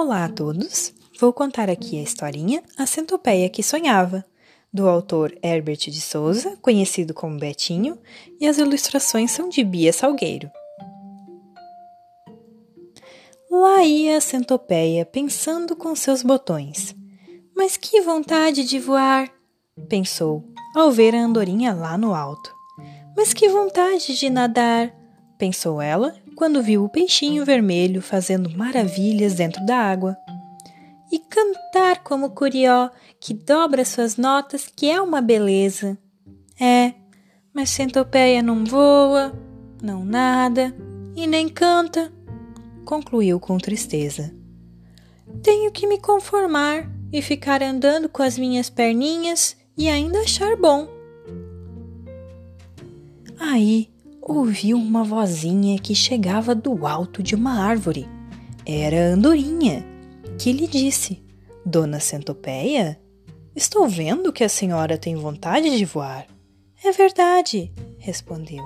Olá a todos! Vou contar aqui a historinha A Centopeia que Sonhava, do autor Herbert de Souza, conhecido como Betinho, e as ilustrações são de Bia Salgueiro. Lá ia a centopeia pensando com seus botões. Mas que vontade de voar! pensou, ao ver a andorinha lá no alto. Mas que vontade de nadar! Pensou ela quando viu o peixinho vermelho fazendo maravilhas dentro da água. E cantar como Curió, que dobra suas notas, que é uma beleza. É, mas centopeia não voa, não nada e nem canta, concluiu com tristeza. Tenho que me conformar e ficar andando com as minhas perninhas e ainda achar bom. Aí ouviu uma vozinha que chegava do alto de uma árvore. Era a Andorinha, que lhe disse: Dona Centopeia, estou vendo que a senhora tem vontade de voar. É verdade, respondeu.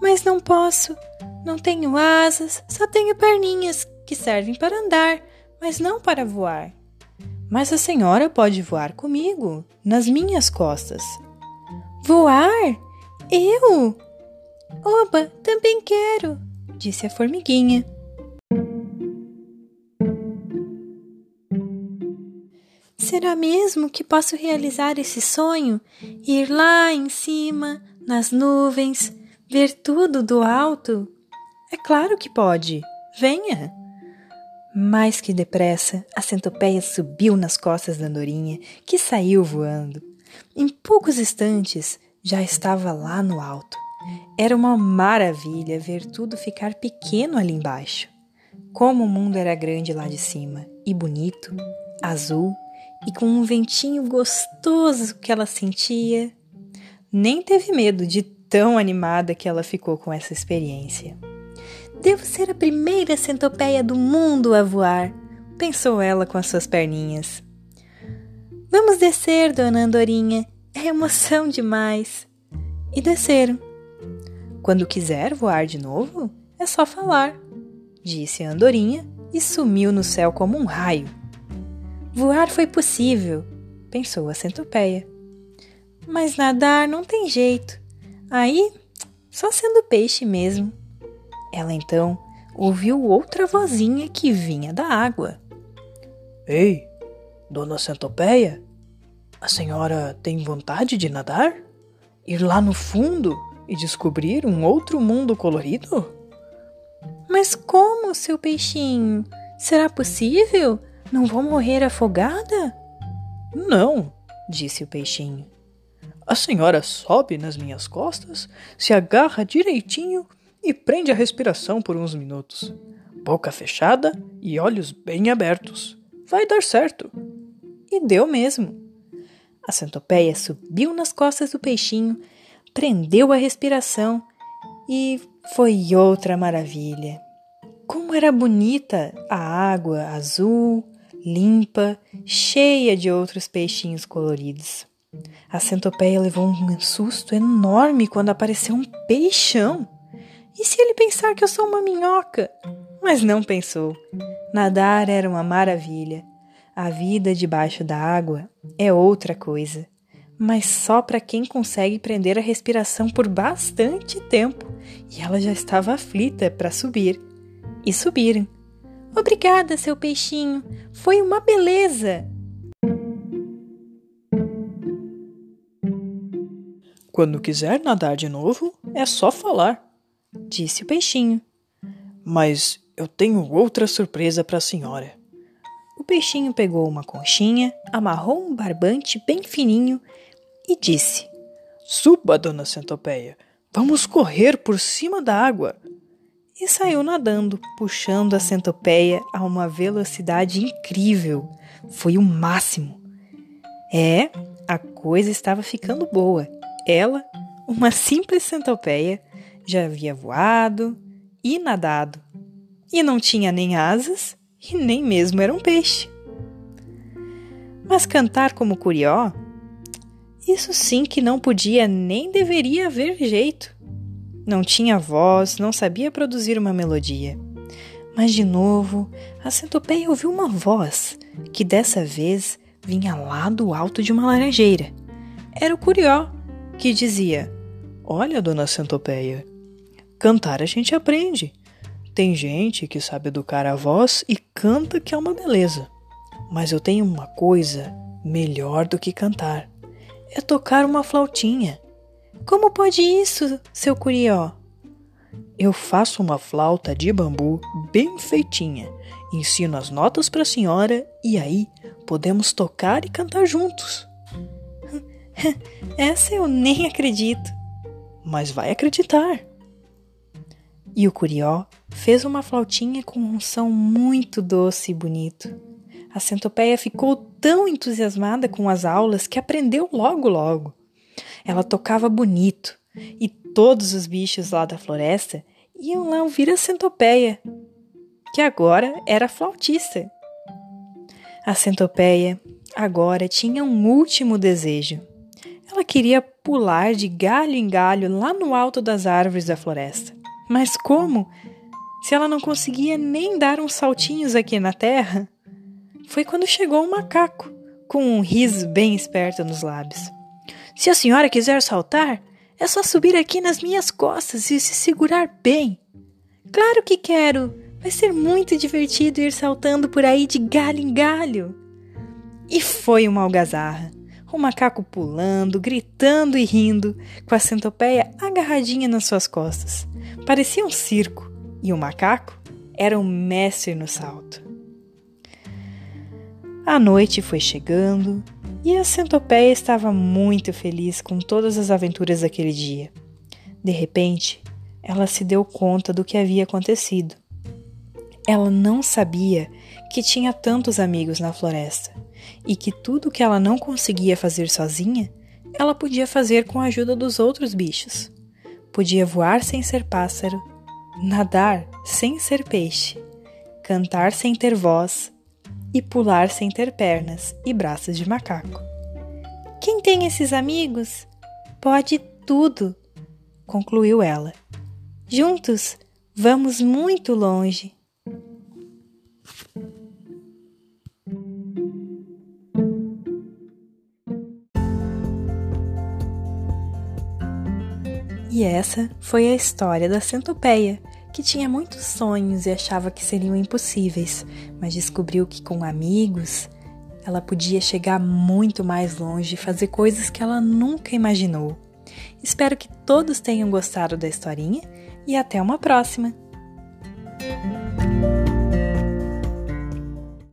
Mas não posso. Não tenho asas, só tenho perninhas que servem para andar, mas não para voar. Mas a senhora pode voar comigo, nas minhas costas. Voar? Eu? Oba, também quero, disse a formiguinha. Será mesmo que posso realizar esse sonho? Ir lá em cima, nas nuvens, ver tudo do alto? É claro que pode. Venha! Mais que depressa, a centopeia subiu nas costas da andorinha, que saiu voando. Em poucos instantes, já estava lá no alto. Era uma maravilha ver tudo ficar pequeno ali embaixo. Como o mundo era grande lá de cima, e bonito, azul, e com um ventinho gostoso que ela sentia. Nem teve medo de tão animada que ela ficou com essa experiência. Devo ser a primeira centopeia do mundo a voar, pensou ela com as suas perninhas. Vamos descer, dona Andorinha, é emoção demais. E desceram. Quando quiser voar de novo, é só falar, disse a Andorinha e sumiu no céu como um raio. Voar foi possível, pensou a centopeia. Mas nadar não tem jeito. Aí, só sendo peixe mesmo. Ela então ouviu outra vozinha que vinha da água. Ei, dona Centopeia, a senhora tem vontade de nadar? Ir lá no fundo e descobrir um outro mundo colorido? Mas como, seu peixinho? Será possível? Não vou morrer afogada? Não, disse o peixinho. A senhora sobe nas minhas costas, se agarra direitinho e prende a respiração por uns minutos. Boca fechada e olhos bem abertos. Vai dar certo. E deu mesmo. A centopeia subiu nas costas do peixinho, prendeu a respiração e foi outra maravilha. Como era bonita a água azul, limpa, cheia de outros peixinhos coloridos. A centopeia levou um susto enorme quando apareceu um peixão. E se ele pensar que eu sou uma minhoca? Mas não pensou. Nadar era uma maravilha. A vida debaixo da água é outra coisa, mas só para quem consegue prender a respiração por bastante tempo. E ela já estava aflita para subir. E subiram. Obrigada, seu peixinho. Foi uma beleza. Quando quiser nadar de novo, é só falar disse o peixinho. Mas eu tenho outra surpresa para a senhora. O peixinho pegou uma conchinha, amarrou um barbante bem fininho e disse: Suba, dona Centopeia, vamos correr por cima da água. E saiu nadando, puxando a centopeia a uma velocidade incrível. Foi o máximo. É, a coisa estava ficando boa. Ela, uma simples centopeia, já havia voado e nadado, e não tinha nem asas e nem mesmo era um peixe. Mas cantar como Curió, isso sim que não podia nem deveria haver jeito. Não tinha voz, não sabia produzir uma melodia. Mas de novo, a centopeia ouviu uma voz, que dessa vez vinha lá do alto de uma laranjeira. Era o Curió, que dizia: Olha, dona Centopeia, cantar a gente aprende. Tem gente que sabe educar a voz e canta que é uma beleza. Mas eu tenho uma coisa melhor do que cantar: é tocar uma flautinha. Como pode isso, seu Curió? Eu faço uma flauta de bambu bem feitinha. Ensino as notas para a senhora e aí podemos tocar e cantar juntos. Essa eu nem acredito. Mas vai acreditar. E o Curió fez uma flautinha com um som muito doce e bonito. A centopeia ficou tão entusiasmada com as aulas que aprendeu logo logo. Ela tocava bonito e todos os bichos lá da floresta iam lá ouvir a centopeia, que agora era flautista. A centopeia agora tinha um último desejo. Ela queria pular de galho em galho lá no alto das árvores da floresta. Mas como? Se ela não conseguia nem dar uns saltinhos aqui na terra? Foi quando chegou um macaco, com um riso bem esperto nos lábios. Se a senhora quiser saltar, é só subir aqui nas minhas costas e se segurar bem. Claro que quero! Vai ser muito divertido ir saltando por aí de galho em galho. E foi uma algazarra o macaco pulando, gritando e rindo, com a centopeia agarradinha nas suas costas. Parecia um circo, e o macaco era um mestre no salto. A noite foi chegando e a centopeia estava muito feliz com todas as aventuras daquele dia. De repente, ela se deu conta do que havia acontecido. Ela não sabia que tinha tantos amigos na floresta e que tudo que ela não conseguia fazer sozinha, ela podia fazer com a ajuda dos outros bichos. Podia voar sem ser pássaro, nadar sem ser peixe, cantar sem ter voz e pular sem ter pernas e braços de macaco. Quem tem esses amigos pode tudo, concluiu ela. Juntos vamos muito longe. E essa foi a história da centopeia, que tinha muitos sonhos e achava que seriam impossíveis, mas descobriu que com amigos ela podia chegar muito mais longe e fazer coisas que ela nunca imaginou. Espero que todos tenham gostado da historinha e até uma próxima!